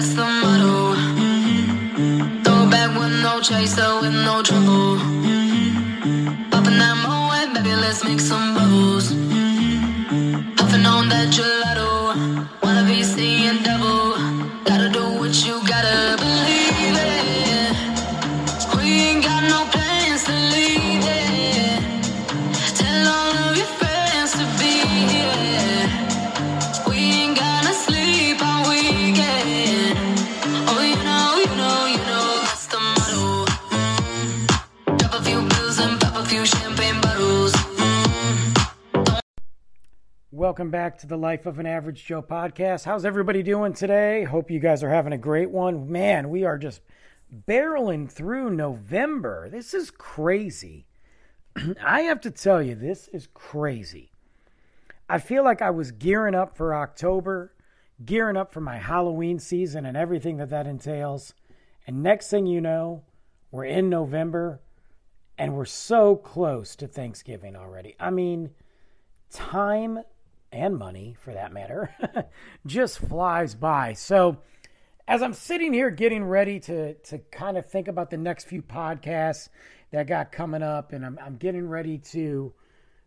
that's the motto. Throw back with no chaser, with no trouble. Popping that moe, baby, let's make some Welcome back to the Life of an Average Joe podcast. How's everybody doing today? Hope you guys are having a great one. Man, we are just barreling through November. This is crazy. I have to tell you, this is crazy. I feel like I was gearing up for October, gearing up for my Halloween season and everything that that entails. And next thing you know, we're in November and we're so close to Thanksgiving already. I mean, time and money for that matter just flies by. So, as I'm sitting here getting ready to to kind of think about the next few podcasts that got coming up, and I'm I'm getting ready to,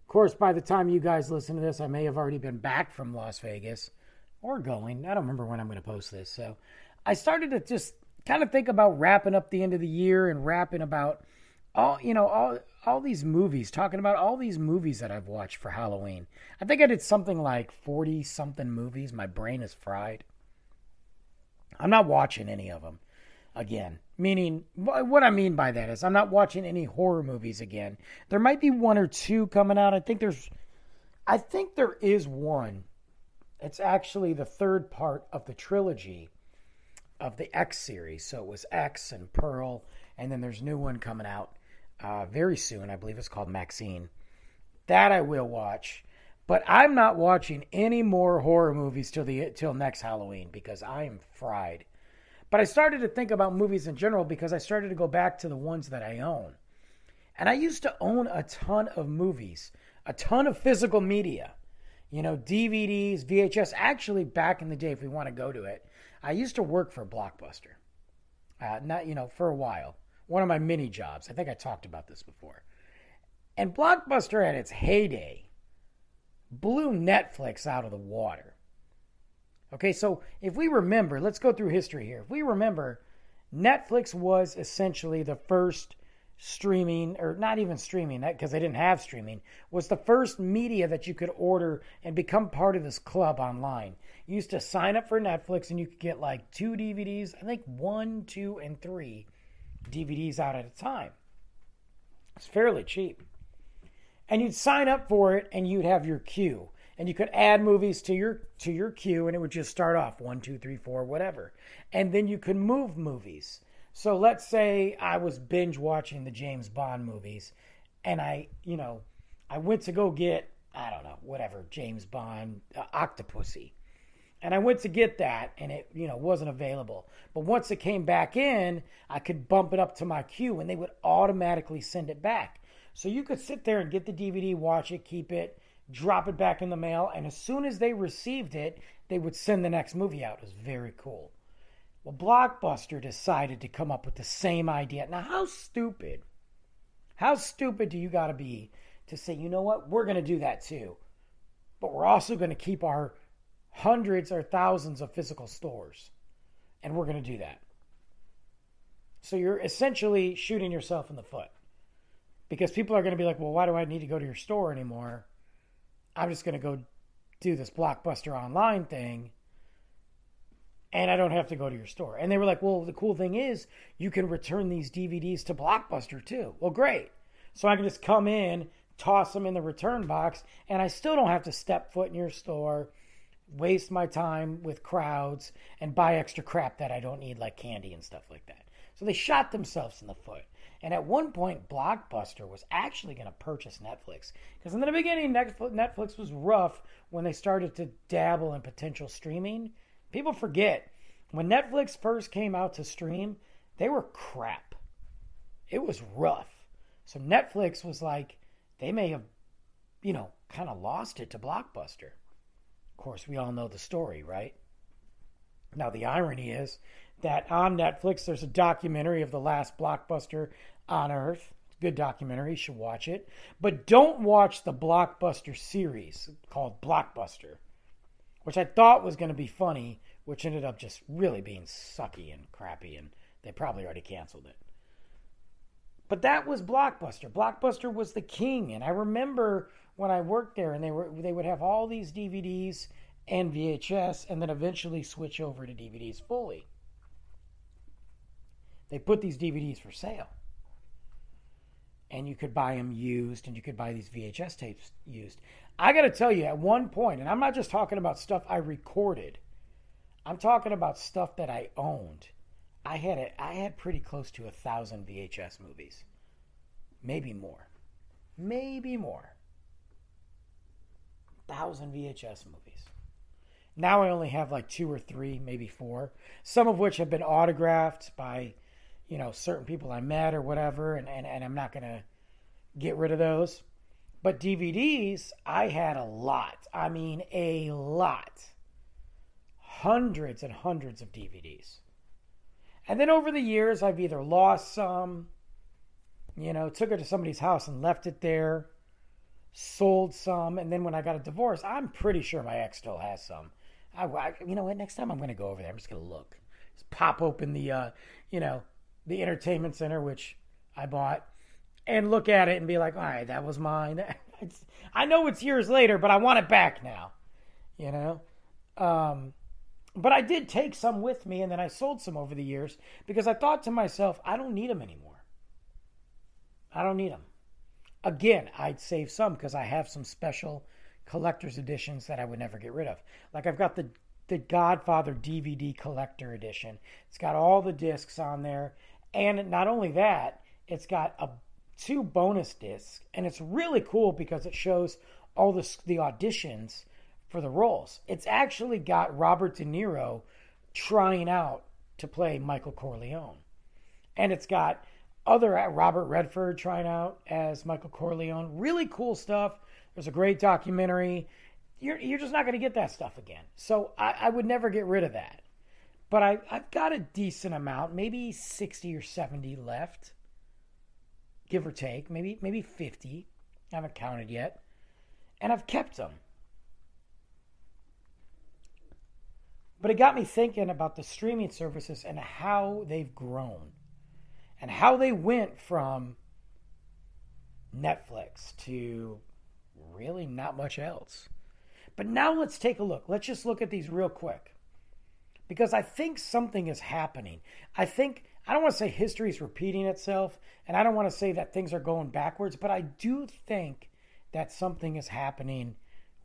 of course, by the time you guys listen to this, I may have already been back from Las Vegas or going. I don't remember when I'm going to post this. So, I started to just kind of think about wrapping up the end of the year and wrapping about all you know all all these movies talking about all these movies that I've watched for Halloween. I think I did something like 40 something movies. My brain is fried. I'm not watching any of them again. Meaning what I mean by that is I'm not watching any horror movies again. There might be one or two coming out. I think there's I think there is one. It's actually the third part of the trilogy of the X series. So it was X and Pearl and then there's new one coming out uh, very soon. I believe it's called Maxine. That I will watch, but I'm not watching any more horror movies till the till next Halloween because I am fried. But I started to think about movies in general because I started to go back to the ones that I own, and I used to own a ton of movies, a ton of physical media. You know, DVDs, VHS. Actually, back in the day, if we want to go to it, I used to work for Blockbuster. Uh, not you know for a while one of my mini jobs. I think I talked about this before. And Blockbuster at its heyday blew Netflix out of the water. Okay, so if we remember, let's go through history here. If we remember, Netflix was essentially the first streaming, or not even streaming, because they didn't have streaming, was the first media that you could order and become part of this club online. You used to sign up for Netflix and you could get like two DVDs, I think one, two, and three DVDs out at a time. It's fairly cheap. And you'd sign up for it and you'd have your queue. And you could add movies to your to your queue and it would just start off one, two, three, four, whatever. And then you could move movies. So let's say I was binge watching the James Bond movies and I, you know, I went to go get, I don't know, whatever, James Bond, uh, Octopussy and I went to get that and it you know wasn't available. But once it came back in, I could bump it up to my queue and they would automatically send it back. So you could sit there and get the DVD, watch it, keep it, drop it back in the mail, and as soon as they received it, they would send the next movie out. It was very cool. Well, Blockbuster decided to come up with the same idea. Now, how stupid? How stupid do you got to be to say, you know what, we're going to do that too, but we're also going to keep our hundreds or thousands of physical stores. And we're going to do that. So you're essentially shooting yourself in the foot. Because people are going to be like, well, why do I need to go to your store anymore? I'm just going to go do this Blockbuster online thing and I don't have to go to your store. And they were like, well, the cool thing is you can return these DVDs to Blockbuster too. Well, great. So I can just come in, toss them in the return box, and I still don't have to step foot in your store waste my time with crowds and buy extra crap that I don't need, like candy and stuff like that. So they shot themselves in the foot. And at one point, Blockbuster was actually going to purchase Netflix. Because in the beginning, Netflix was rough when they started to dabble in potential streaming. People forget when Netflix first came out to stream, they were crap. It was rough. So Netflix was like, they may have, you know, kind of lost it to Blockbuster. Course, we all know the story, right? Now, the irony is that on Netflix, there's a documentary of the last blockbuster on Earth. Good documentary, you should watch it. But don't watch the blockbuster series called Blockbuster, which I thought was going to be funny, which ended up just really being sucky and crappy, and they probably already canceled it. But that was Blockbuster. Blockbuster was the king, and I remember when I worked there, and they were they would have all these DVDs and VHS, and then eventually switch over to DVDs fully. They put these DVDs for sale and you could buy them used and you could buy these VHS tapes used. I got to tell you, at one point, and I'm not just talking about stuff I recorded, I'm talking about stuff that I owned. I had a, I had pretty close to a thousand VHS movies, maybe more, maybe more. Thousand VHS movies. Now I only have like two or three, maybe four. Some of which have been autographed by you know, certain people I met or whatever, and, and, and I'm not going to get rid of those. But DVDs, I had a lot. I mean, a lot. Hundreds and hundreds of DVDs. And then over the years, I've either lost some, you know, took it to somebody's house and left it there, sold some, and then when I got a divorce, I'm pretty sure my ex still has some. I, I you know what? Next time I'm going to go over there. I'm just going to look. Just pop open the, uh, you know, the entertainment center, which I bought, and look at it and be like, all right, that was mine. I know it's years later, but I want it back now, you know? Um, but I did take some with me and then I sold some over the years because I thought to myself, I don't need them anymore. I don't need them. Again, I'd save some because I have some special collector's editions that I would never get rid of. Like I've got the the Godfather DVD collector edition. It's got all the discs on there and not only that, it's got a two bonus discs, and it's really cool because it shows all the the auditions for the roles. It's actually got Robert De Niro trying out to play Michael Corleone, and it's got other Robert Redford trying out as Michael Corleone. Really cool stuff. There's a great documentary. You're you're just not going to get that stuff again. So I, I would never get rid of that but I, I've got a decent amount, maybe 60 or 70 left, give or take, maybe maybe 50. I haven't counted yet. And I've kept them. But it got me thinking about the streaming services and how they've grown and how they went from Netflix to really not much else. But now let's take a look. Let's just look at these real quick because I think something is happening. I think, I don't want to say history is repeating itself, and I don't want to say that things are going backwards, but I do think that something is happening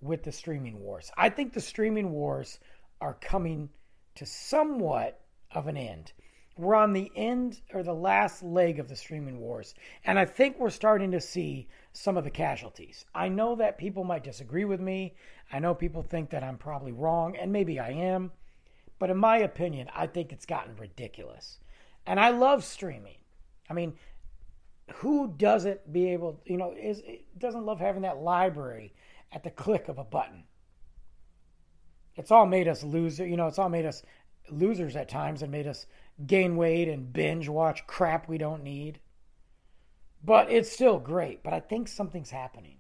with the streaming wars. I think the streaming wars are coming to somewhat of an end. We're on the end or the last leg of the streaming wars, and I think we're starting to see some of the casualties. I know that people might disagree with me. I know people think that I'm probably wrong, and maybe I am. But in my opinion, I think it's gotten ridiculous. And I love streaming. I mean, who doesn't be able, you know, is doesn't love having that library at the click of a button? It's all made us loser, you know, it's all made us losers at times and made us gain weight and binge watch crap we don't need. But it's still great. But I think something's happening.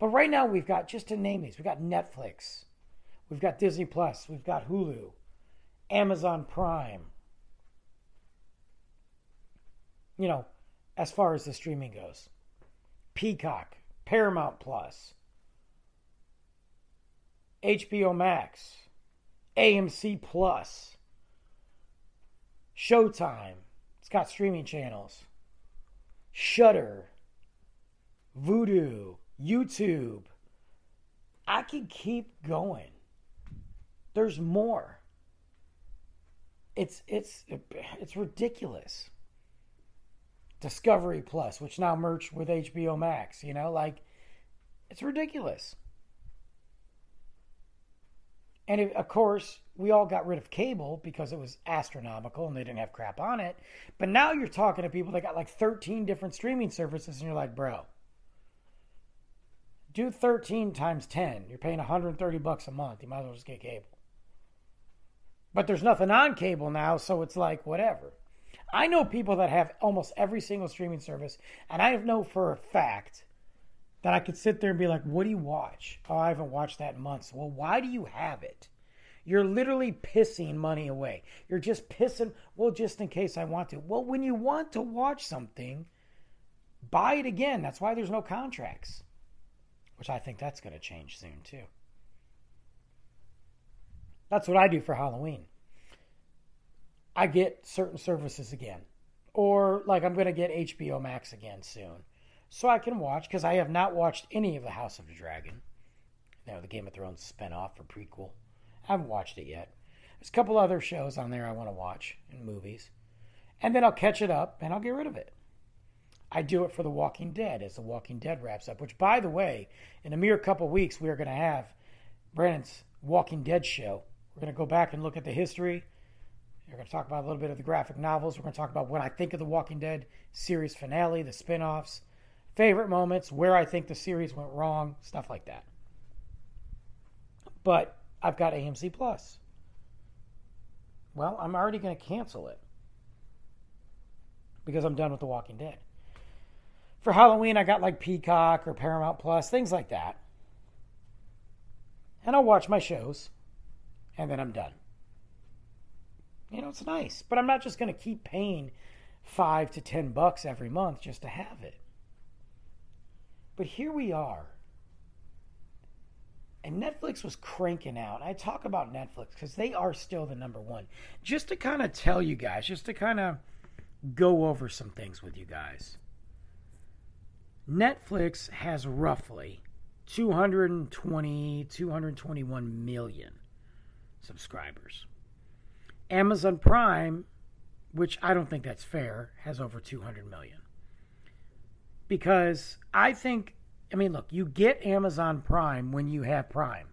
But right now we've got just to name these, we've got Netflix, we've got Disney Plus, we've got Hulu, Amazon Prime. You know, as far as the streaming goes, Peacock, Paramount Plus, HBO Max, AMC Plus, Showtime. It's got streaming channels. Shudder, Vudu, YouTube. I can keep going. There's more. It's it's it's ridiculous. Discovery Plus, which now merged with HBO Max, you know, like it's ridiculous. And it, of course, we all got rid of cable because it was astronomical and they didn't have crap on it. But now you're talking to people that got like 13 different streaming services, and you're like, bro, do 13 times 10. You're paying 130 bucks a month. You might as well just get cable. But there's nothing on cable now, so it's like whatever. I know people that have almost every single streaming service, and I know for a fact that I could sit there and be like, What do you watch? Oh, I haven't watched that in months. Well, why do you have it? You're literally pissing money away. You're just pissing, well, just in case I want to. Well, when you want to watch something, buy it again. That's why there's no contracts, which I think that's going to change soon, too. That's what I do for Halloween. I get certain services again. Or like I'm going to get HBO Max again soon. So I can watch because I have not watched any of the House of the Dragon. Know, the Game of Thrones spinoff or prequel. I haven't watched it yet. There's a couple other shows on there I want to watch and movies. And then I'll catch it up and I'll get rid of it. I do it for The Walking Dead as The Walking Dead wraps up, which, by the way, in a mere couple weeks, we are going to have Brandon's Walking Dead show. We're going to go back and look at the history. We're going to talk about a little bit of the graphic novels. We're going to talk about what I think of The Walking Dead series finale, the spin offs, favorite moments, where I think the series went wrong, stuff like that. But I've got AMC Plus. Well, I'm already going to cancel it because I'm done with The Walking Dead. For Halloween, I got like Peacock or Paramount Plus, things like that. And I'll watch my shows and then I'm done. You know, it's nice, but I'm not just going to keep paying five to ten bucks every month just to have it. But here we are. And Netflix was cranking out. I talk about Netflix because they are still the number one. Just to kind of tell you guys, just to kind of go over some things with you guys. Netflix has roughly 220, 221 million subscribers. Amazon Prime, which I don't think that's fair, has over 200 million. Because I think, I mean, look, you get Amazon Prime when you have Prime.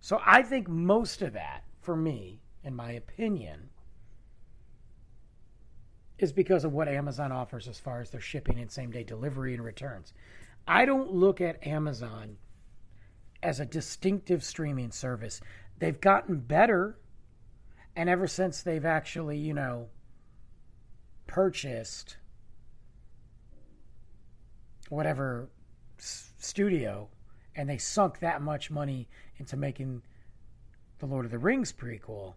So I think most of that, for me, in my opinion, is because of what Amazon offers as far as their shipping and same day delivery and returns. I don't look at Amazon as a distinctive streaming service. They've gotten better and ever since they've actually, you know, purchased whatever studio and they sunk that much money into making the Lord of the Rings prequel,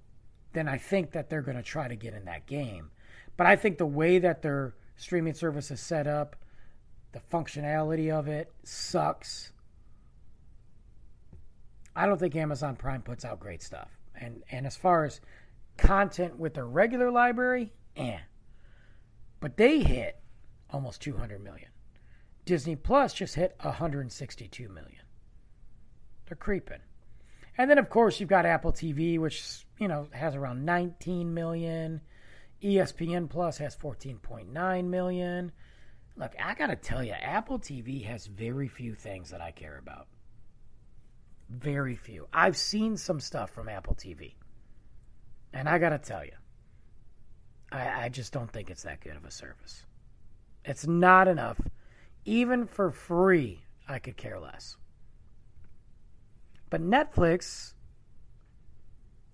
then I think that they're going to try to get in that game. But I think the way that their streaming service is set up, the functionality of it sucks. I don't think Amazon Prime puts out great stuff. And and as far as content with their regular library, eh. But they hit almost 200 million. Disney Plus just hit 162 million. They're creeping. And then of course you've got Apple TV which, you know, has around 19 million. ESPN Plus has 14.9 million. Look, I got to tell you, Apple TV has very few things that I care about. Very few. I've seen some stuff from Apple TV. And I got to tell you, I, I just don't think it's that good of a service. It's not enough. Even for free, I could care less. But Netflix,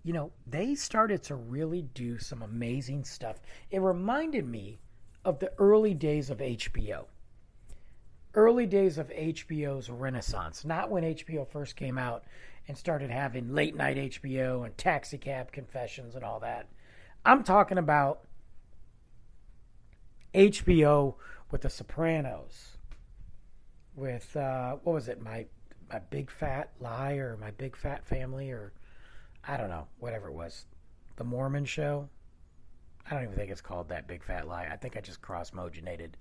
you know, they started to really do some amazing stuff. It reminded me of the early days of HBO. Early days of HBO's renaissance, not when HBO first came out and started having late night HBO and taxi cab confessions and all that. I'm talking about HBO with The Sopranos, with uh, what was it, my my big fat lie or my big fat family or I don't know, whatever it was, The Mormon Show. I don't even think it's called that big fat lie. I think I just cross mogenated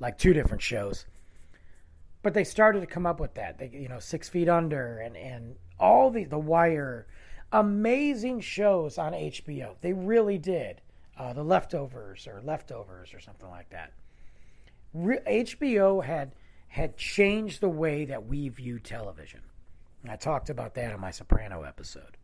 like two different shows. But they started to come up with that. They, you know, Six Feet Under and and all the The Wire, amazing shows on HBO. They really did. Uh, the Leftovers or Leftovers or something like that. Re- HBO had had changed the way that we view television. And I talked about that on my Soprano episode.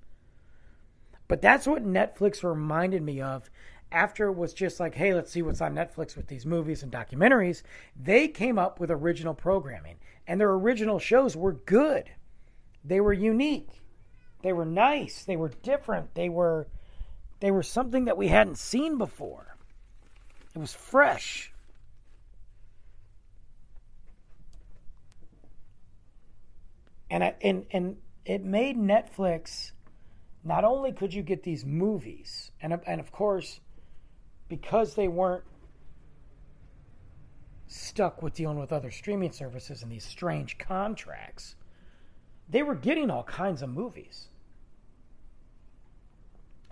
But that's what Netflix reminded me of after it was just like, hey, let's see what's on Netflix with these movies and documentaries. They came up with original programming, and their original shows were good. They were unique. They were nice. They were different. They were they were something that we hadn't seen before. It was fresh. And I, and and it made Netflix not only could you get these movies and and of course because they weren't stuck with dealing with other streaming services and these strange contracts, they were getting all kinds of movies.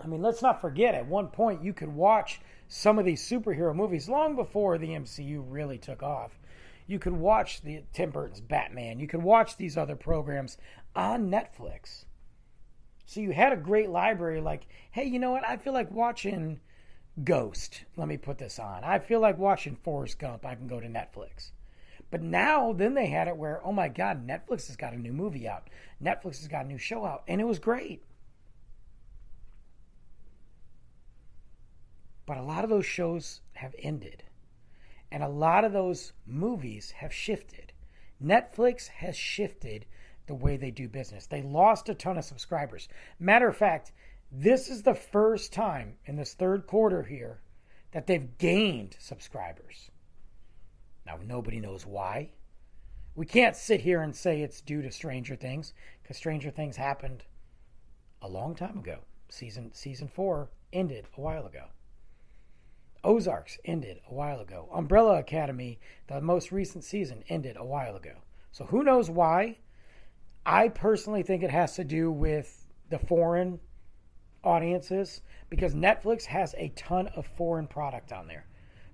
I mean, let's not forget, at one point, you could watch some of these superhero movies long before the MCU really took off. You could watch the Tim Burton's Batman. You could watch these other programs on Netflix. So you had a great library like, hey, you know what? I feel like watching Ghost. Let me put this on. I feel like watching Forrest Gump. I can go to Netflix. But now, then they had it where, oh my God, Netflix has got a new movie out. Netflix has got a new show out. And it was great. But a lot of those shows have ended. And a lot of those movies have shifted. Netflix has shifted the way they do business. They lost a ton of subscribers. Matter of fact, this is the first time in this third quarter here that they've gained subscribers. Now, nobody knows why. We can't sit here and say it's due to Stranger Things because Stranger Things happened a long time ago. Season season 4 ended a while ago. Ozarks ended a while ago. Umbrella Academy, the most recent season, ended a while ago. So who knows why? I personally think it has to do with the foreign audiences because Netflix has a ton of foreign product on there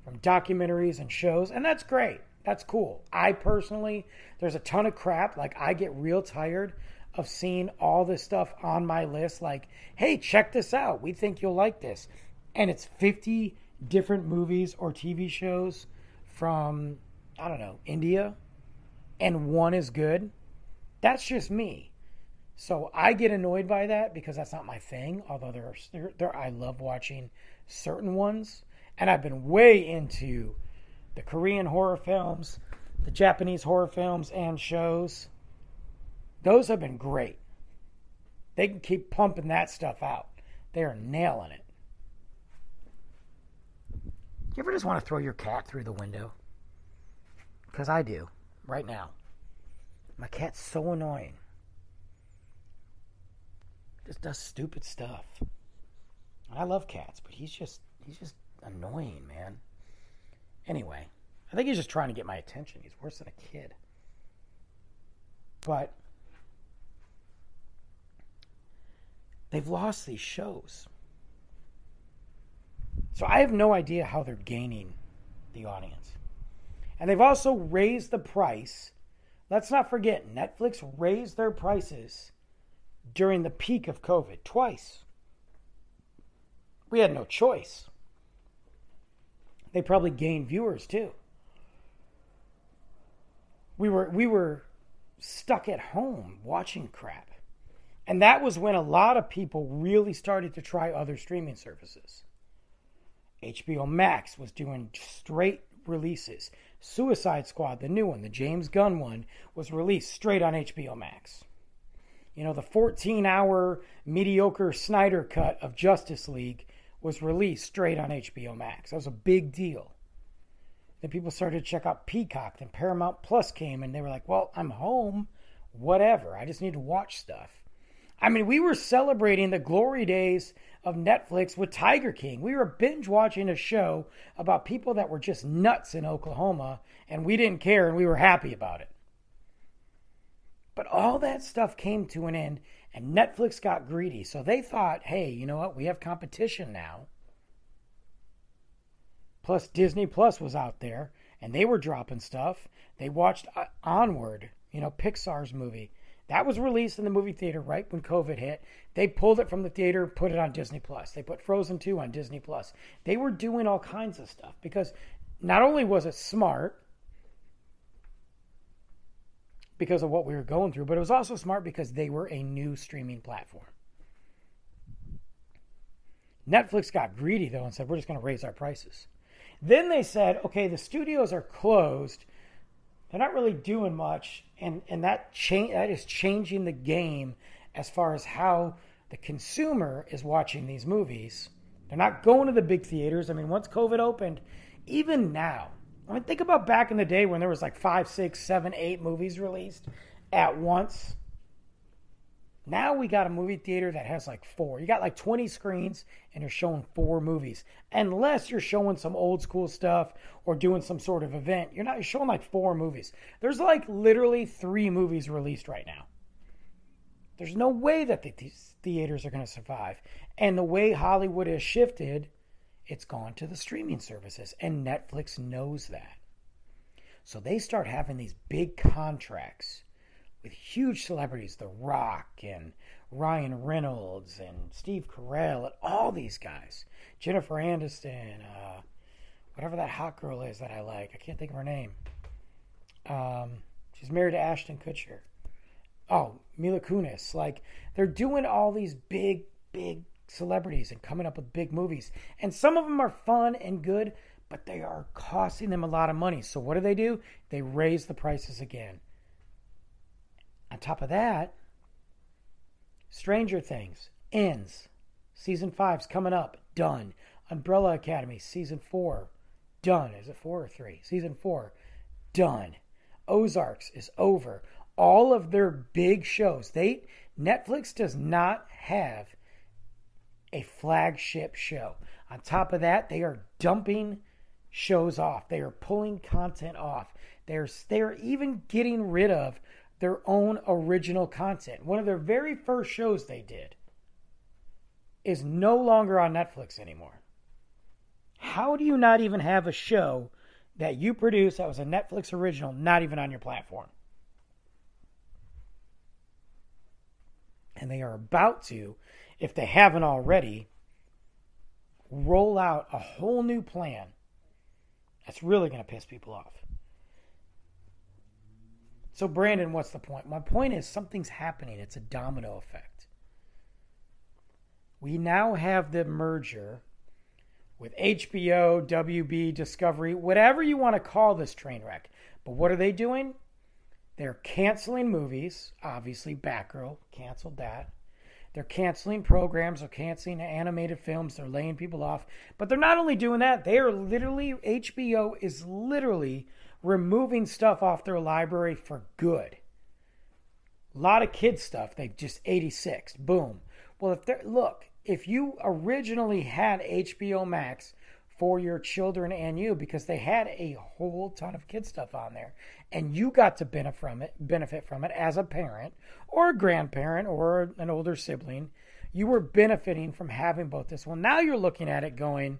from documentaries and shows, and that's great. That's cool. I personally, there's a ton of crap. Like, I get real tired of seeing all this stuff on my list. Like, hey, check this out. We think you'll like this. And it's 50 different movies or TV shows from, I don't know, India, and one is good. That's just me. So I get annoyed by that because that's not my thing. Although there are there, there I love watching certain ones, and I've been way into the Korean horror films, the Japanese horror films and shows. Those have been great. They can keep pumping that stuff out. They are nailing it. You ever just want to throw your cat through the window? Because I do, right now. My cat's so annoying just does stupid stuff. And I love cats, but he's just he's just annoying, man. Anyway, I think he's just trying to get my attention. He's worse than a kid. But they've lost these shows. So I have no idea how they're gaining the audience. And they've also raised the price. Let's not forget, Netflix raised their prices during the peak of COVID twice. We had no choice. They probably gained viewers too. We were we were stuck at home watching crap. And that was when a lot of people really started to try other streaming services. HBO Max was doing straight releases. Suicide Squad, the new one, the James Gunn one, was released straight on HBO Max. You know, the 14 hour mediocre Snyder cut of Justice League was released straight on HBO Max. That was a big deal. Then people started to check out Peacock. Then Paramount Plus came and they were like, well, I'm home. Whatever. I just need to watch stuff. I mean, we were celebrating the glory days of Netflix with Tiger King. We were binge watching a show about people that were just nuts in Oklahoma, and we didn't care and we were happy about it. But all that stuff came to an end, and Netflix got greedy. So they thought, hey, you know what? We have competition now. Plus, Disney Plus was out there, and they were dropping stuff. They watched uh, Onward, you know, Pixar's movie. That was released in the movie theater right when COVID hit. They pulled it from the theater, put it on Disney Plus. They put Frozen 2 on Disney Plus. They were doing all kinds of stuff because not only was it smart, because of what we were going through, but it was also smart because they were a new streaming platform. Netflix got greedy though and said, we're just going to raise our prices. Then they said, okay, the studios are closed. They're not really doing much. And, and that, cha- that is changing the game as far as how the consumer is watching these movies. They're not going to the big theaters. I mean, once COVID opened, even now, I mean, think about back in the day when there was like five, six, seven, eight movies released at once. Now we got a movie theater that has like four. You got like 20 screens and you're showing four movies. Unless you're showing some old school stuff or doing some sort of event, you're not you're showing like four movies. There's like literally three movies released right now. There's no way that these theaters are going to survive. And the way Hollywood has shifted, it's gone to the streaming services. And Netflix knows that. So they start having these big contracts with huge celebrities, The Rock and Ryan Reynolds and Steve Carell and all these guys, Jennifer Aniston, uh, whatever that hot girl is that I like. I can't think of her name. Um, she's married to Ashton Kutcher. Oh, Mila Kunis. Like they're doing all these big, big celebrities and coming up with big movies, and some of them are fun and good, but they are costing them a lot of money. So what do they do? They raise the prices again. On top of that, Stranger Things ends. Season five's coming up. Done. Umbrella Academy, season four. Done. Is it four or three? Season four. Done. Ozarks is over. All of their big shows. They Netflix does not have a flagship show. On top of that, they are dumping shows off. They are pulling content off. They're they're even getting rid of their own original content. One of their very first shows they did is no longer on Netflix anymore. How do you not even have a show that you produce that was a Netflix original not even on your platform? And they are about to, if they haven't already, roll out a whole new plan that's really going to piss people off. So, Brandon, what's the point? My point is something's happening. It's a domino effect. We now have the merger with HBO, WB, Discovery, whatever you want to call this train wreck. But what are they doing? They're canceling movies. Obviously, Batgirl canceled that. They're canceling programs, they're canceling animated films, they're laying people off. But they're not only doing that, they are literally, HBO is literally removing stuff off their library for good. A lot of kids stuff they've just 86. Boom. Well, if they're look, if you originally had HBO Max for your children and you because they had a whole ton of kid stuff on there and you got to benefit from it benefit from it as a parent or a grandparent or an older sibling you were benefiting from having both this well now you're looking at it going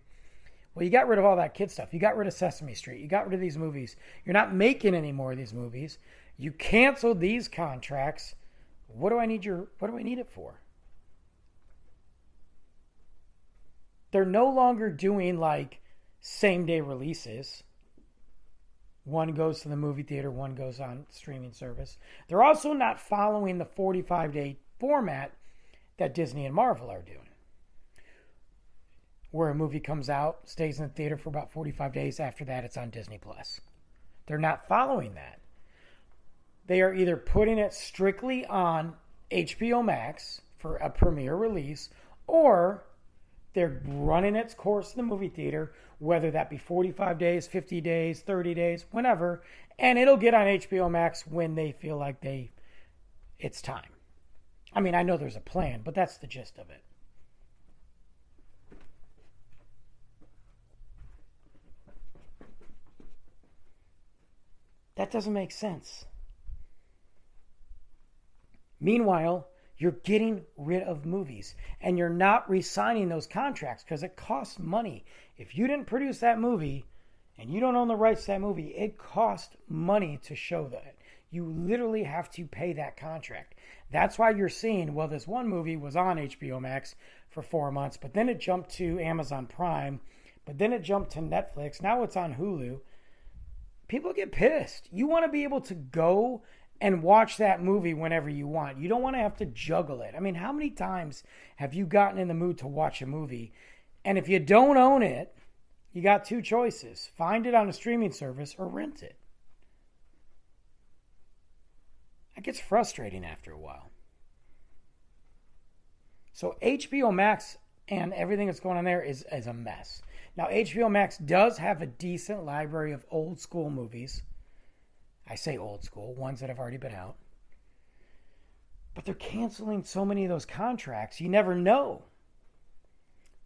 well, you got rid of all that kid stuff. You got rid of Sesame Street. You got rid of these movies. You're not making any more of these movies. You canceled these contracts. What do I need your what do I need it for? They're no longer doing like same day releases. One goes to the movie theater, one goes on streaming service. They're also not following the 45 day format that Disney and Marvel are doing where a movie comes out, stays in the theater for about 45 days. After that, it's on Disney Plus. They're not following that. They are either putting it strictly on HBO Max for a premiere release, or they're running its course in the movie theater, whether that be 45 days, 50 days, 30 days, whenever, and it'll get on HBO Max when they feel like they it's time. I mean, I know there's a plan, but that's the gist of it. That doesn't make sense. Meanwhile, you're getting rid of movies and you're not re signing those contracts because it costs money. If you didn't produce that movie and you don't own the rights to that movie, it costs money to show that. You literally have to pay that contract. That's why you're seeing, well, this one movie was on HBO Max for four months, but then it jumped to Amazon Prime, but then it jumped to Netflix. Now it's on Hulu people get pissed. You want to be able to go and watch that movie whenever you want. You don't want to have to juggle it. I mean, how many times have you gotten in the mood to watch a movie? And if you don't own it, you got two choices find it on a streaming service or rent it. That gets frustrating after a while. So HBO Max and everything that's going on there is, is a mess. Now, HBO Max does have a decent library of old school movies. I say old school, ones that have already been out. But they're canceling so many of those contracts, you never know.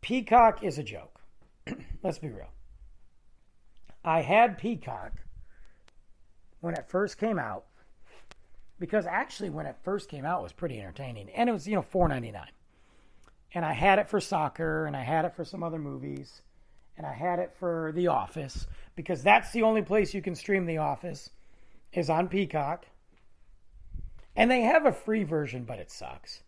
Peacock is a joke. Let's be real. I had Peacock when it first came out because actually when it first came out it was pretty entertaining and it was you know 4.99 and I had it for soccer and I had it for some other movies and I had it for The Office because that's the only place you can stream The Office is on Peacock. And they have a free version, but it sucks.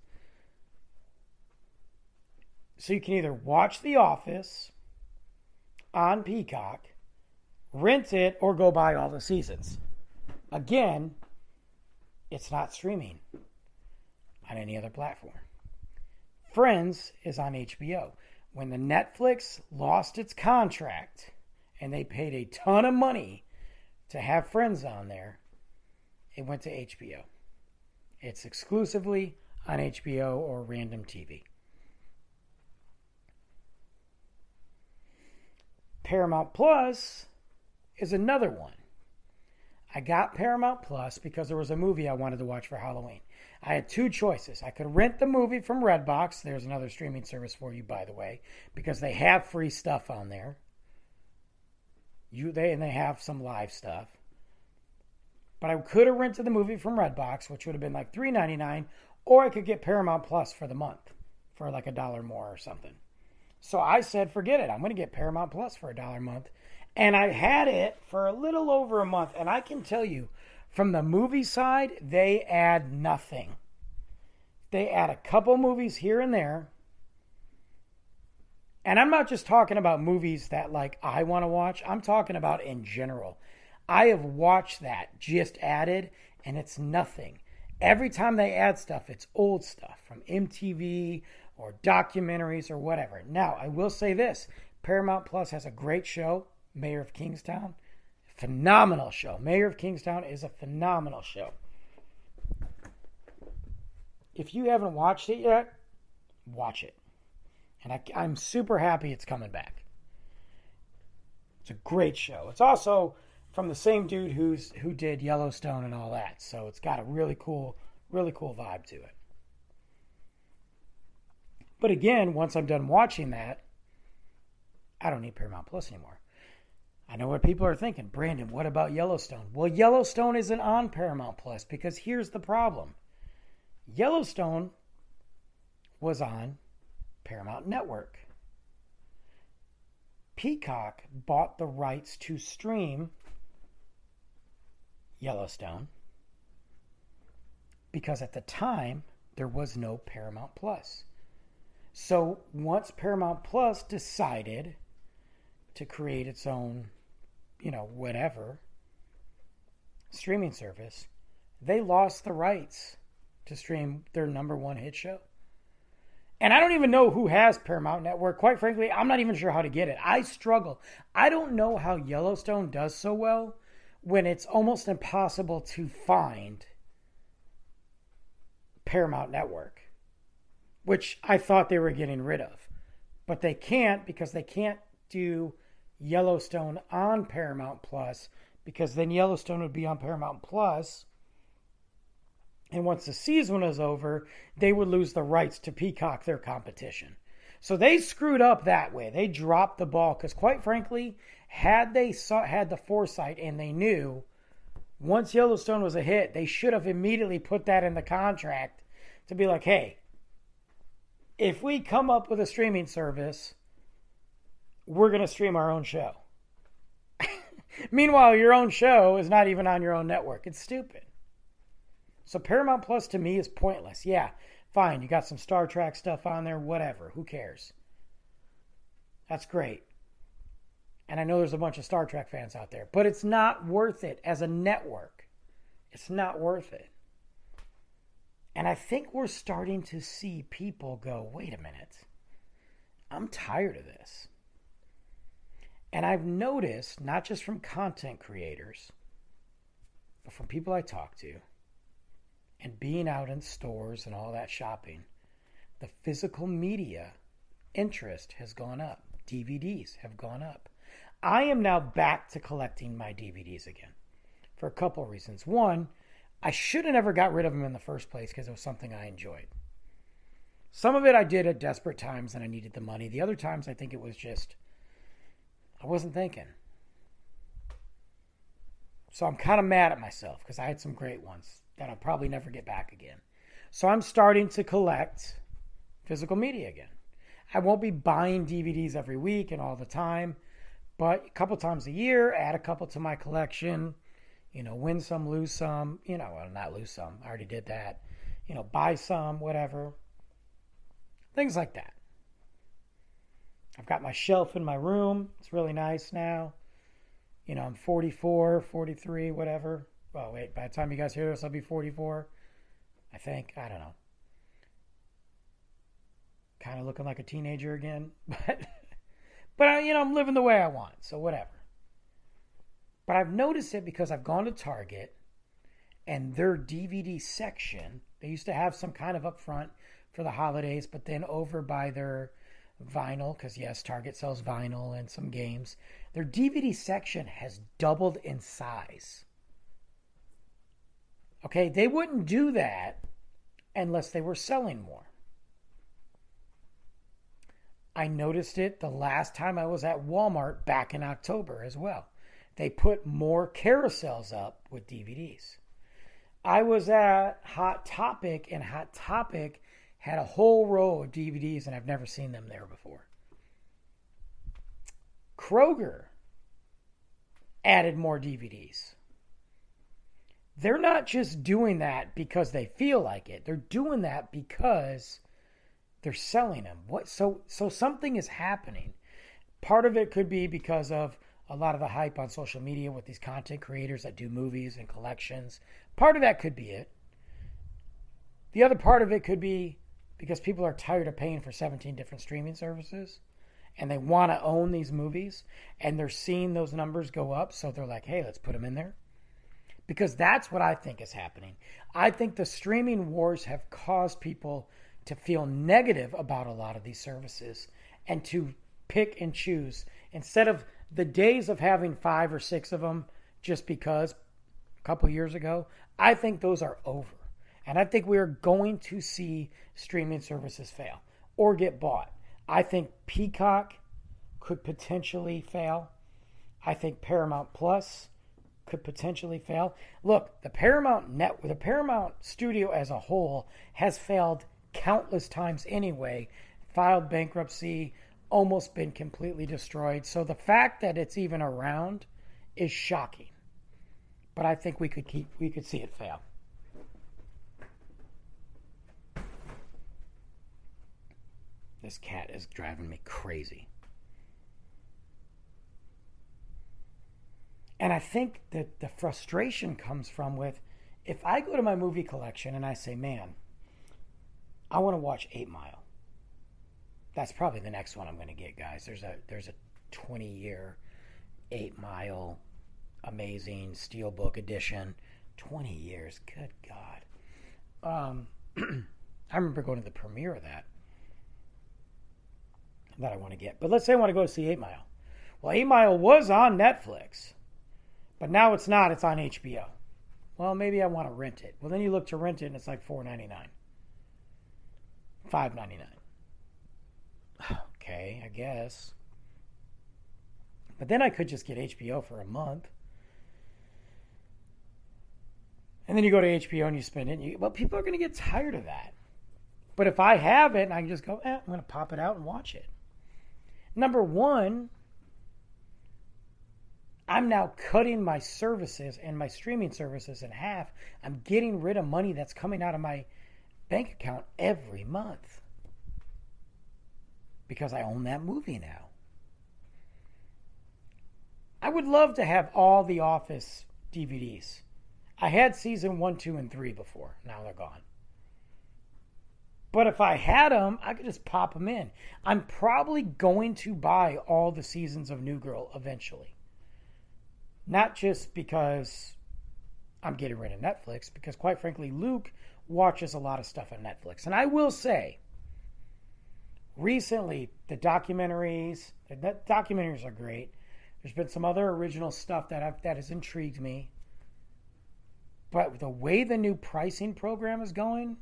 So you can either watch The Office on Peacock, rent it, or go buy all the seasons. Again, it's not streaming on any other platform. Friends is on HBO. When the Netflix lost its contract and they paid a ton of money to have Friends on there, it went to HBO. It's exclusively on HBO or random TV. Paramount Plus is another one. I got Paramount Plus because there was a movie I wanted to watch for Halloween. I had two choices. I could rent the movie from Redbox. There's another streaming service for you, by the way, because they have free stuff on there. You they and they have some live stuff. But I could have rented the movie from Redbox, which would have been like $3.99, or I could get Paramount Plus for the month for like a dollar more or something. So I said, forget it. I'm going to get Paramount Plus for a dollar a month. And I had it for a little over a month. And I can tell you, from the movie side, they add nothing. They add a couple movies here and there. And I'm not just talking about movies that like I want to watch. I'm talking about in general. I have watched that just added and it's nothing. Every time they add stuff, it's old stuff from MTV or documentaries or whatever. Now, I will say this Paramount Plus has a great show, Mayor of Kingstown. Phenomenal show. Mayor of Kingstown is a phenomenal show. If you haven't watched it yet, watch it. And I, I'm super happy it's coming back. It's a great show. It's also from the same dude who's who did Yellowstone and all that. So it's got a really cool, really cool vibe to it. But again, once I'm done watching that, I don't need Paramount Plus anymore. I know what people are thinking. Brandon, what about Yellowstone? Well, Yellowstone isn't on Paramount Plus because here's the problem Yellowstone was on Paramount Network. Peacock bought the rights to stream Yellowstone because at the time there was no Paramount Plus. So once Paramount Plus decided to create its own, you know, whatever streaming service, they lost the rights to stream their number one hit show. And I don't even know who has Paramount Network. Quite frankly, I'm not even sure how to get it. I struggle. I don't know how Yellowstone does so well when it's almost impossible to find Paramount Network, which I thought they were getting rid of. But they can't because they can't do Yellowstone on Paramount Plus because then Yellowstone would be on Paramount Plus. And once the season was over, they would lose the rights to Peacock, their competition. So they screwed up that way. They dropped the ball because, quite frankly, had they saw, had the foresight and they knew once Yellowstone was a hit, they should have immediately put that in the contract to be like, hey, if we come up with a streaming service, we're going to stream our own show. Meanwhile, your own show is not even on your own network. It's stupid. So Paramount Plus to me is pointless. Yeah, fine. You got some Star Trek stuff on there, whatever. Who cares? That's great. And I know there's a bunch of Star Trek fans out there, but it's not worth it as a network. It's not worth it. And I think we're starting to see people go, wait a minute, I'm tired of this. And I've noticed, not just from content creators, but from people I talk to, and being out in stores and all that shopping, the physical media interest has gone up. DVDs have gone up. I am now back to collecting my DVDs again for a couple of reasons. One, I should have never got rid of them in the first place because it was something I enjoyed. Some of it I did at desperate times and I needed the money. The other times I think it was just, I wasn't thinking. So I'm kind of mad at myself because I had some great ones that I'll probably never get back again. So I'm starting to collect physical media again. I won't be buying DVDs every week and all the time, but a couple times a year, add a couple to my collection. You know, win some, lose some. You know, well, not lose some. I already did that. You know, buy some, whatever. Things like that. I've got my shelf in my room. It's really nice now. You know, I'm 44, 43, whatever. Oh, wait, by the time you guys hear this, I'll be 44. I think. I don't know. Kind of looking like a teenager again. But, but I, you know, I'm living the way I want. So, whatever. But I've noticed it because I've gone to Target and their DVD section, they used to have some kind of upfront for the holidays, but then over by their vinyl, because yes, Target sells vinyl and some games, their DVD section has doubled in size. Okay, they wouldn't do that unless they were selling more. I noticed it the last time I was at Walmart back in October as well. They put more carousels up with DVDs. I was at Hot Topic, and Hot Topic had a whole row of DVDs, and I've never seen them there before. Kroger added more DVDs. They're not just doing that because they feel like it. They're doing that because they're selling them. What so so something is happening. Part of it could be because of a lot of the hype on social media with these content creators that do movies and collections. Part of that could be it. The other part of it could be because people are tired of paying for 17 different streaming services and they want to own these movies and they're seeing those numbers go up so they're like, "Hey, let's put them in there." because that's what I think is happening. I think the streaming wars have caused people to feel negative about a lot of these services and to pick and choose instead of the days of having five or six of them just because a couple years ago. I think those are over. And I think we are going to see streaming services fail or get bought. I think Peacock could potentially fail. I think Paramount Plus could potentially fail. Look, the Paramount net, the Paramount Studio as a whole has failed countless times anyway. Filed bankruptcy, almost been completely destroyed. So the fact that it's even around is shocking. But I think we could keep we could see it fail. This cat is driving me crazy. And I think that the frustration comes from with if I go to my movie collection and I say, man, I want to watch Eight Mile. That's probably the next one I'm going to get, guys. There's a there's a 20 year Eight Mile amazing steelbook edition. 20 years, good God. Um, I remember going to the premiere of that that I want to get. But let's say I want to go to see Eight Mile. Well, Eight Mile was on Netflix. But now it's not, it's on HBO. Well, maybe I want to rent it. Well, then you look to rent it and it's like four ninety nine, five ninety nine. Okay, I guess. But then I could just get HBO for a month. And then you go to HBO and you spend it. And you, well, people are going to get tired of that. But if I have it and I can just go, eh, I'm going to pop it out and watch it. Number one, I'm now cutting my services and my streaming services in half. I'm getting rid of money that's coming out of my bank account every month because I own that movie now. I would love to have all the Office DVDs. I had season one, two, and three before. Now they're gone. But if I had them, I could just pop them in. I'm probably going to buy all the seasons of New Girl eventually. Not just because I'm getting rid of Netflix, because quite frankly, Luke watches a lot of stuff on Netflix. And I will say, recently the documentaries, the documentaries are great. There's been some other original stuff that I've, that has intrigued me. But the way the new pricing program is going,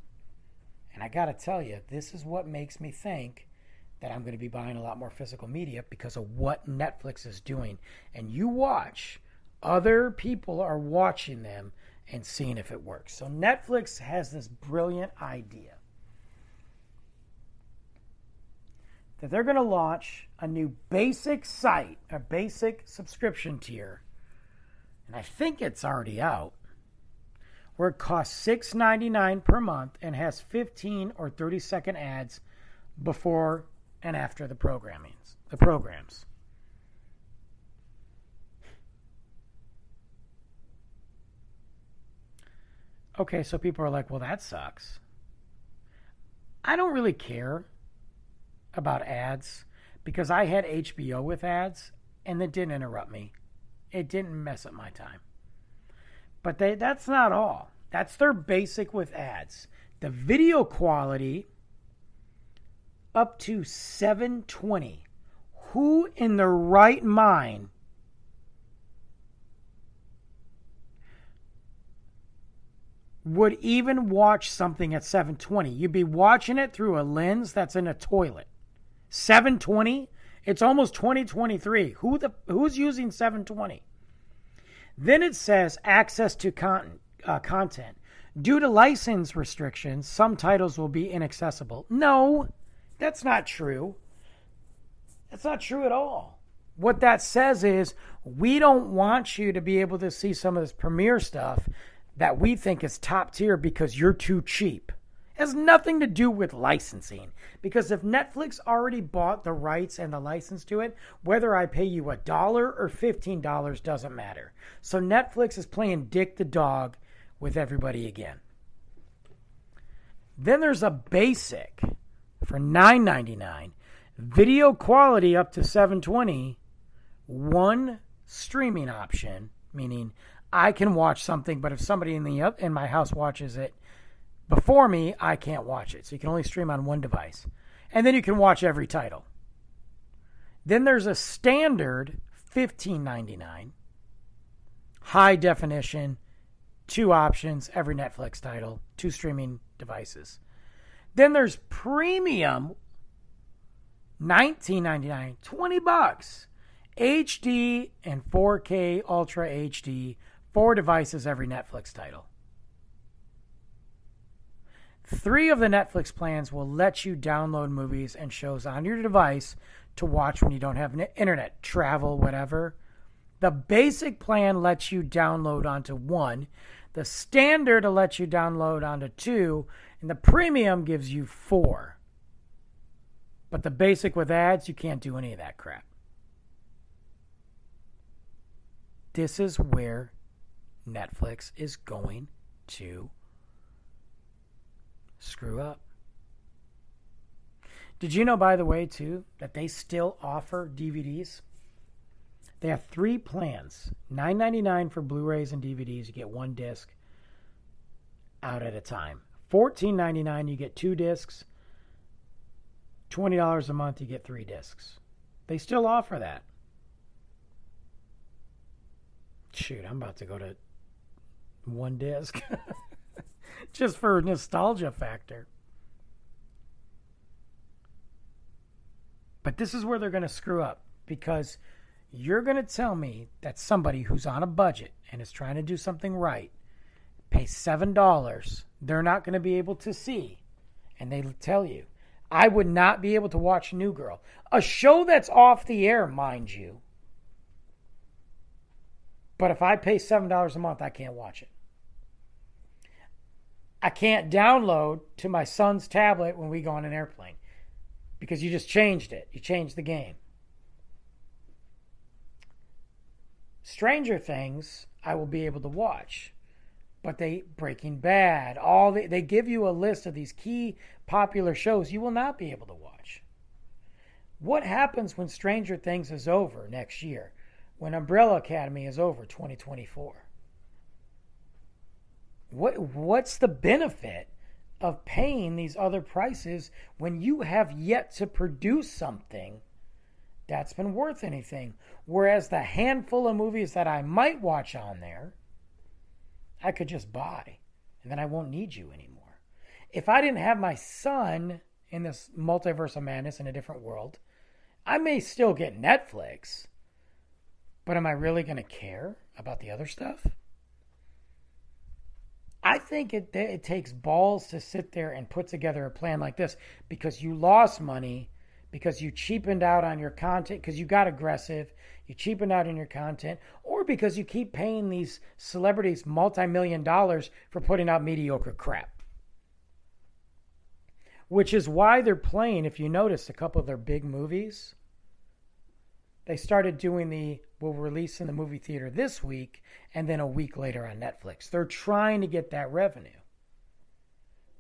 and I got to tell you, this is what makes me think that I'm going to be buying a lot more physical media because of what Netflix is doing. And you watch, other people are watching them and seeing if it works. So Netflix has this brilliant idea that they're going to launch a new basic site, a basic subscription tier. And I think it's already out. Where it costs $6.99 per month and has 15 or 30 second ads before and after the programmings, the programs. Okay, so people are like, well, that sucks. I don't really care about ads because I had HBO with ads and it didn't interrupt me. It didn't mess up my time. But they, that's not all. That's their basic with ads. The video quality up to 720. Who in their right mind would even watch something at 720? You'd be watching it through a lens that's in a toilet. 720? It's almost 2023. Who the who's using 720? Then it says access to con, uh, content. Due to license restrictions, some titles will be inaccessible. No, that's not true. That's not true at all. What that says is we don't want you to be able to see some of this premiere stuff that we think is top tier because you're too cheap. Has nothing to do with licensing. Because if Netflix already bought the rights and the license to it, whether I pay you a dollar or $15 doesn't matter. So Netflix is playing dick the dog with everybody again. Then there's a basic for $9.99. Video quality up to 720. One streaming option, meaning I can watch something, but if somebody in the in my house watches it before me, I can't watch it. So you can only stream on one device. And then you can watch every title. Then there's a standard 15.99 high definition, two options, every Netflix title, two streaming devices. Then there's premium 19.99, 20 bucks. HD and 4K Ultra HD, four devices every Netflix title. Three of the Netflix plans will let you download movies and shows on your device to watch when you don't have internet, travel, whatever. The basic plan lets you download onto one. The standard will let you download onto two, and the premium gives you four. But the basic with ads, you can't do any of that crap. This is where Netflix is going to screw up. Did you know, by the way, too, that they still offer DVDs? They have three plans $9.99 for Blu rays and DVDs. You get one disc out at a time. $14.99, you get two discs. $20 a month, you get three discs. They still offer that. Shoot, I'm about to go to one disc just for nostalgia factor. But this is where they're going to screw up because you're going to tell me that somebody who's on a budget and is trying to do something right pay $7, they're not going to be able to see. And they tell you, I would not be able to watch New Girl, a show that's off the air, mind you. But if I pay $7 a month, I can't watch it. I can't download to my son's tablet when we go on an airplane because you just changed it. You changed the game. Stranger Things, I will be able to watch but they Breaking Bad, all the, they give you a list of these key popular shows you will not be able to watch. What happens when Stranger Things is over next year? When Umbrella Academy is over 2024? What what's the benefit of paying these other prices when you have yet to produce something that's been worth anything. Whereas the handful of movies that I might watch on there, I could just buy, and then I won't need you anymore. If I didn't have my son in this multiverse of madness in a different world, I may still get Netflix, but am I really going to care about the other stuff? I think it, it takes balls to sit there and put together a plan like this because you lost money, because you cheapened out on your content, because you got aggressive, you cheapened out on your content, or because you keep paying these celebrities multi million dollars for putting out mediocre crap. Which is why they're playing, if you notice, a couple of their big movies. They started doing the will release in the movie theater this week and then a week later on Netflix. They're trying to get that revenue.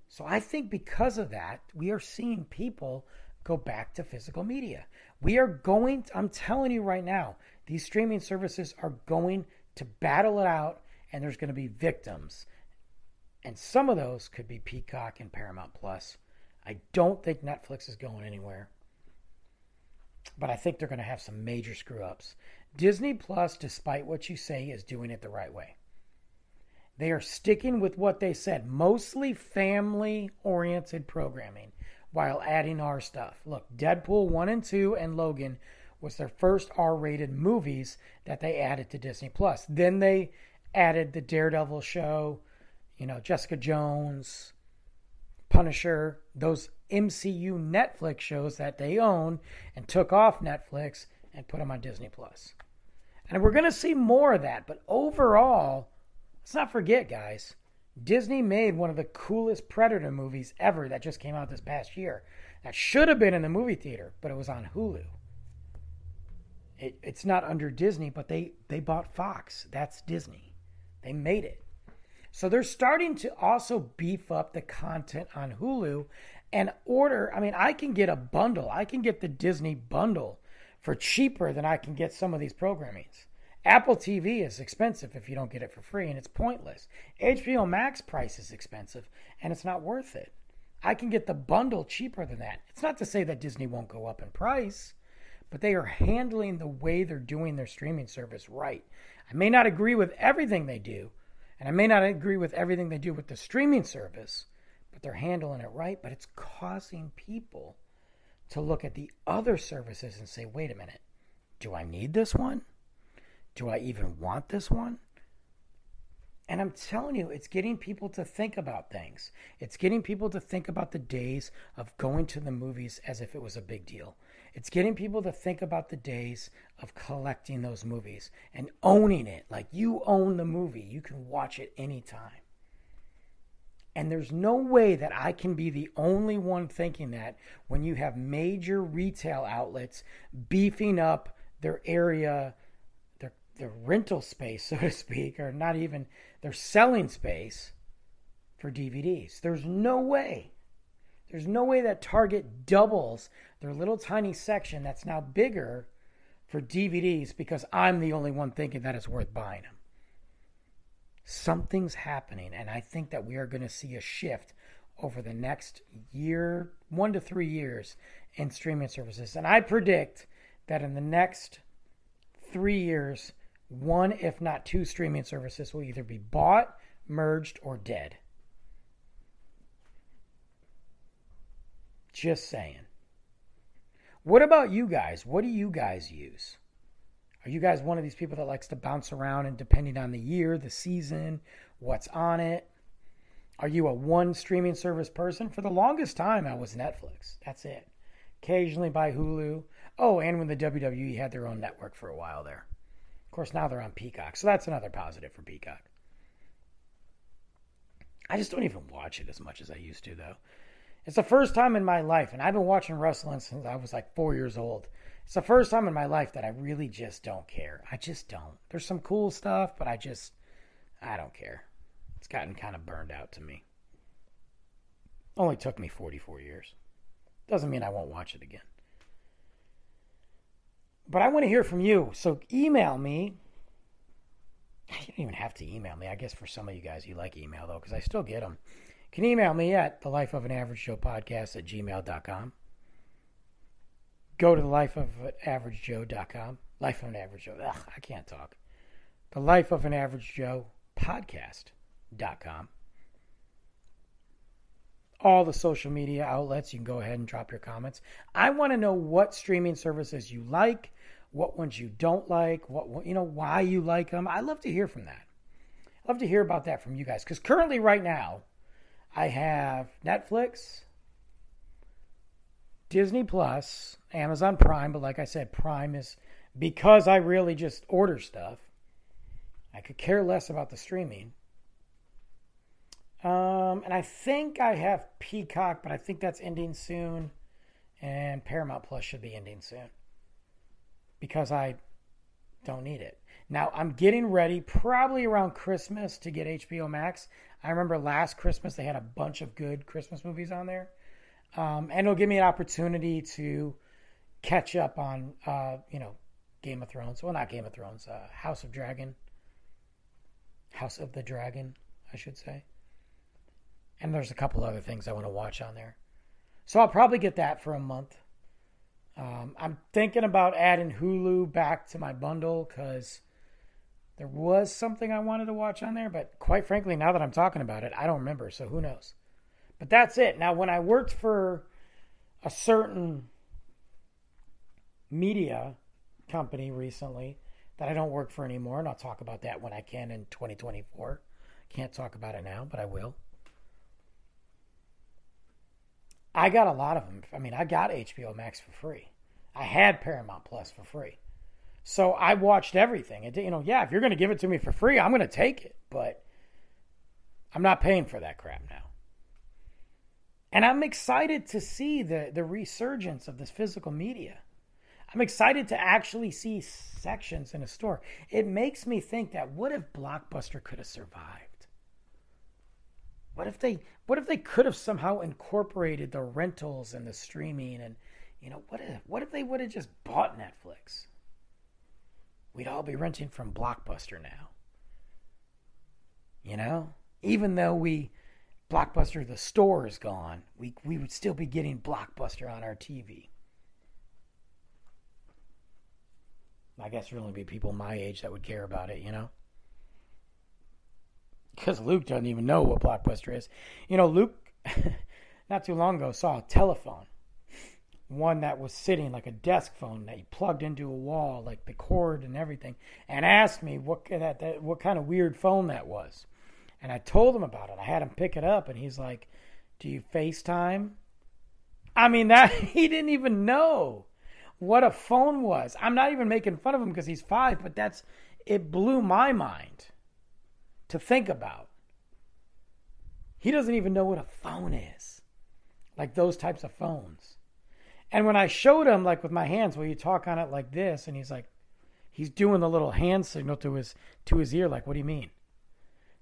So I think because of that, we are seeing people go back to physical media. We are going, to, I'm telling you right now, these streaming services are going to battle it out and there's going to be victims. And some of those could be Peacock and Paramount Plus. I don't think Netflix is going anywhere. But I think they're going to have some major screw ups. Disney Plus, despite what you say, is doing it the right way. They are sticking with what they said, mostly family oriented programming, while adding our stuff. Look, Deadpool 1 and 2 and Logan was their first R rated movies that they added to Disney Plus. Then they added the Daredevil show, you know, Jessica Jones, Punisher, those MCU Netflix shows that they own and took off Netflix and put them on Disney Plus. And we're going to see more of that. But overall, let's not forget, guys, Disney made one of the coolest Predator movies ever that just came out this past year. That should have been in the movie theater, but it was on Hulu. It, it's not under Disney, but they, they bought Fox. That's Disney. They made it. So they're starting to also beef up the content on Hulu and order. I mean, I can get a bundle. I can get the Disney bundle for cheaper than I can get some of these programmings. Apple TV is expensive if you don't get it for free, and it's pointless. HBO Max price is expensive, and it's not worth it. I can get the bundle cheaper than that. It's not to say that Disney won't go up in price, but they are handling the way they're doing their streaming service right. I may not agree with everything they do, and I may not agree with everything they do with the streaming service, but they're handling it right. But it's causing people to look at the other services and say, wait a minute, do I need this one? Do I even want this one? And I'm telling you, it's getting people to think about things. It's getting people to think about the days of going to the movies as if it was a big deal. It's getting people to think about the days of collecting those movies and owning it. Like you own the movie, you can watch it anytime. And there's no way that I can be the only one thinking that when you have major retail outlets beefing up their area, their, their rental space, so to speak, or not even their selling space for DVDs. There's no way. There's no way that Target doubles their little tiny section that's now bigger for DVDs because I'm the only one thinking that it's worth buying them. Something's happening, and I think that we are going to see a shift over the next year, one to three years, in streaming services. And I predict that in the next three years, one, if not two streaming services will either be bought, merged, or dead. Just saying. What about you guys? What do you guys use? Are you guys one of these people that likes to bounce around and depending on the year, the season, what's on it? Are you a one streaming service person? For the longest time, I was Netflix. That's it. Occasionally by Hulu. Oh, and when the WWE had their own network for a while there. Of course, now they're on Peacock. So that's another positive for Peacock. I just don't even watch it as much as I used to, though. It's the first time in my life, and I've been watching wrestling since I was like four years old. It's the first time in my life that I really just don't care. I just don't. There's some cool stuff, but I just, I don't care. It's gotten kind of burned out to me. Only took me 44 years. Doesn't mean I won't watch it again. But I want to hear from you. So email me. You don't even have to email me. I guess for some of you guys, you like email though, because I still get them can email me at the life of an average Joe podcast at gmail.com. Go to the life of average joe.com. Life of an average Joe. Ugh, I can't talk. The life of an average Joe podcast.com. All the social media outlets, you can go ahead and drop your comments. I want to know what streaming services you like, what ones you don't like, what you know why you like them. I love to hear from that. I love to hear about that from you guys because currently, right now, I have Netflix, Disney Plus, Amazon Prime, but like I said, Prime is because I really just order stuff. I could care less about the streaming. Um, and I think I have Peacock, but I think that's ending soon. And Paramount Plus should be ending soon because I don't need it. Now I'm getting ready probably around Christmas to get HBO Max. I remember last Christmas they had a bunch of good Christmas movies on there. Um, and it'll give me an opportunity to catch up on, uh, you know, Game of Thrones. Well, not Game of Thrones, uh, House of Dragon. House of the Dragon, I should say. And there's a couple other things I want to watch on there. So I'll probably get that for a month. Um, I'm thinking about adding Hulu back to my bundle because there was something I wanted to watch on there, but quite frankly, now that I'm talking about it, I don't remember, so who knows. But that's it. Now, when I worked for a certain media company recently that I don't work for anymore, and I'll talk about that when I can in 2024. Can't talk about it now, but I will. I got a lot of them. I mean, I got HBO Max for free. I had Paramount Plus for free. So I watched everything. It, you know, yeah, if you're going to give it to me for free, I'm going to take it, but I'm not paying for that crap now. And I'm excited to see the, the resurgence of this physical media. I'm excited to actually see sections in a store. It makes me think that what if Blockbuster could have survived? What if they what if they could have somehow incorporated the rentals and the streaming and you know what if what if they would have just bought Netflix? We'd all be renting from Blockbuster now. You know? Even though we Blockbuster the store is gone, we we would still be getting Blockbuster on our TV. I guess there'd only be people my age that would care about it, you know? Because Luke doesn't even know what Blockbuster is. You know, Luke, not too long ago, saw a telephone. One that was sitting like a desk phone that he plugged into a wall, like the cord and everything, and asked me what that, that what kind of weird phone that was. And I told him about it. I had him pick it up, and he's like, "Do you FaceTime?" I mean, that he didn't even know what a phone was. I'm not even making fun of him because he's five, but that's it blew my mind to think about. He doesn't even know what a phone is, like those types of phones. And when I showed him, like with my hands, where you talk on it like this, and he's like, he's doing the little hand signal to his to his ear, like, what do you mean?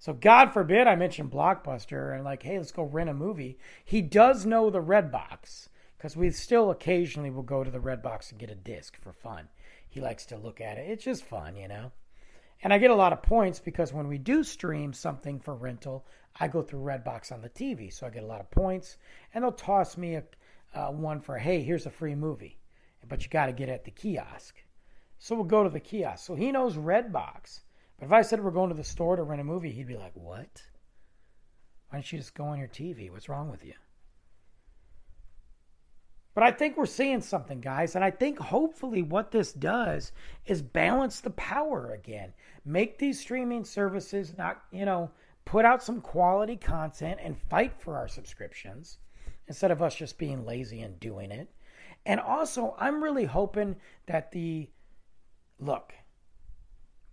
So God forbid I mention Blockbuster and like, hey, let's go rent a movie. He does know the Redbox because we still occasionally will go to the Redbox and get a disc for fun. He likes to look at it. It's just fun, you know. And I get a lot of points because when we do stream something for rental, I go through Redbox on the TV, so I get a lot of points. And they'll toss me a uh, one for, hey, here's a free movie, but you got to get it at the kiosk. So we'll go to the kiosk. So he knows Redbox. But if I said we're going to the store to rent a movie, he'd be like, what? Why don't you just go on your TV? What's wrong with you? But I think we're seeing something, guys. And I think hopefully what this does is balance the power again. Make these streaming services not, you know, put out some quality content and fight for our subscriptions instead of us just being lazy and doing it. And also, I'm really hoping that the look,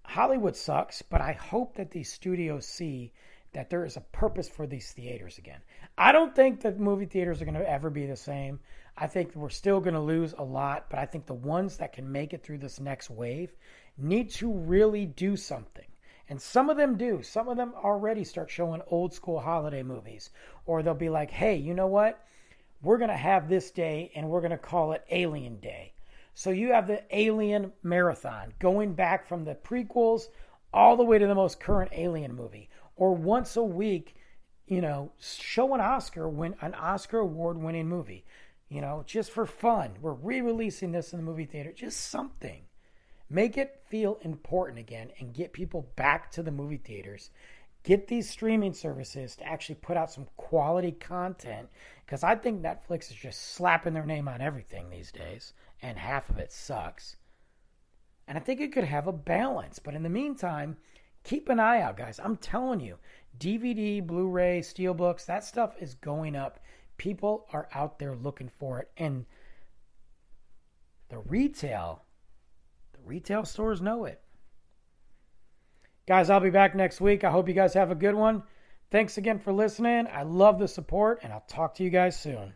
Hollywood sucks, but I hope that these studios see that there is a purpose for these theaters again. I don't think that movie theaters are going to ever be the same. I think we're still going to lose a lot, but I think the ones that can make it through this next wave need to really do something. And some of them do. Some of them already start showing old school holiday movies. Or they'll be like, hey, you know what? We're going to have this day and we're going to call it Alien Day. So you have the Alien Marathon going back from the prequels all the way to the most current Alien movie. Or once a week, you know, show an Oscar win an Oscar award winning movie. You know, just for fun. We're re-releasing this in the movie theater. Just something. Make it feel important again and get people back to the movie theaters. Get these streaming services to actually put out some quality content because I think Netflix is just slapping their name on everything these days, and half of it sucks. And I think it could have a balance. But in the meantime, keep an eye out, guys. I'm telling you, DVD, Blu ray, Steelbooks, that stuff is going up. People are out there looking for it. And the retail, the retail stores know it. Guys, I'll be back next week. I hope you guys have a good one. Thanks again for listening. I love the support, and I'll talk to you guys soon.